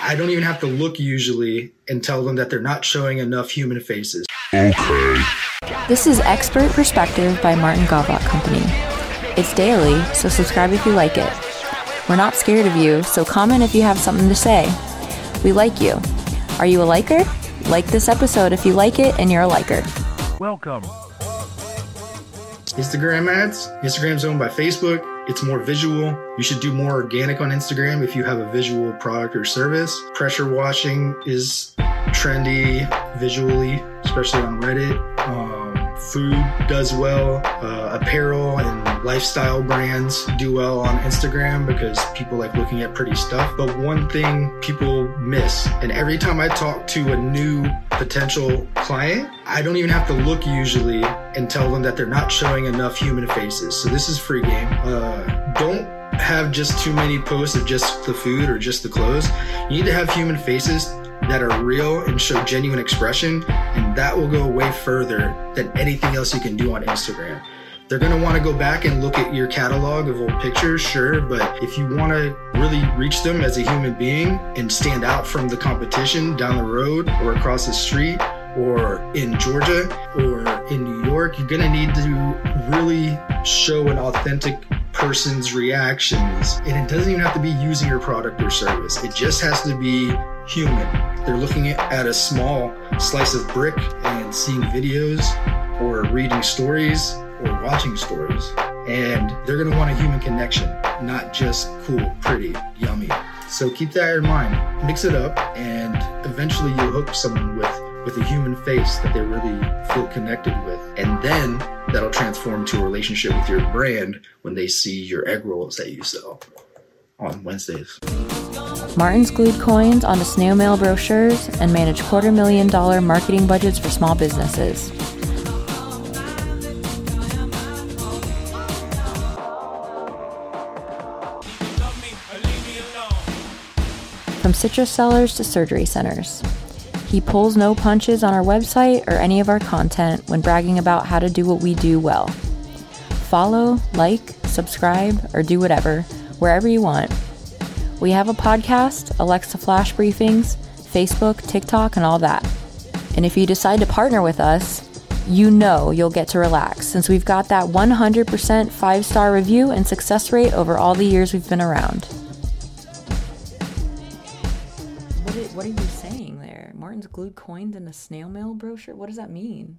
I don't even have to look usually and tell them that they're not showing enough human faces. Okay. This is Expert Perspective by Martin Gawlak Company. It's daily, so subscribe if you like it. We're not scared of you, so comment if you have something to say. We like you. Are you a liker? Like this episode if you like it and you're a liker. Welcome. Instagram ads. Instagram's owned by Facebook. It's more visual. You should do more organic on Instagram if you have a visual product or service. Pressure washing is trendy visually, especially on Reddit. Um, food does well. Uh, apparel and lifestyle brands do well on Instagram because people like looking at pretty stuff. But one thing people miss, and every time I talk to a new potential client, I don't even have to look usually and tell them that they're not showing enough human faces. So this is free game. Uh, don't have just too many posts of just the food or just the clothes. You need to have human faces that are real and show genuine expression, and that will go way further than anything else you can do on Instagram. They're want to go back and look at your catalog of old pictures, sure, but if you want to really reach them as a human being and stand out from the competition down the road or across the street or in Georgia or in New York, you're going to need to really show an authentic person's reactions. And it doesn't even have to be using your product or service, it just has to be human. They're looking at a small slice of brick and seeing videos or reading stories or watching stories. And they're going to want a human connection, not just cool, pretty, yummy. So keep that in mind. Mix it up, and eventually you'll hook someone with with a human face that they really feel connected with. And then that'll transform to a relationship with your brand when they see your egg rolls that you sell on Wednesdays. Martin's glued coins onto snail mail brochures and managed quarter million dollar marketing budgets for small businesses. From citrus sellers to surgery centers. He pulls no punches on our website or any of our content when bragging about how to do what we do well. Follow, like, subscribe, or do whatever, wherever you want. We have a podcast, Alexa Flash Briefings, Facebook, TikTok, and all that. And if you decide to partner with us, you know you'll get to relax since we've got that 100% five star review and success rate over all the years we've been around. What are, what are you saying there? Martin's glued coins in a snail mail brochure? What does that mean?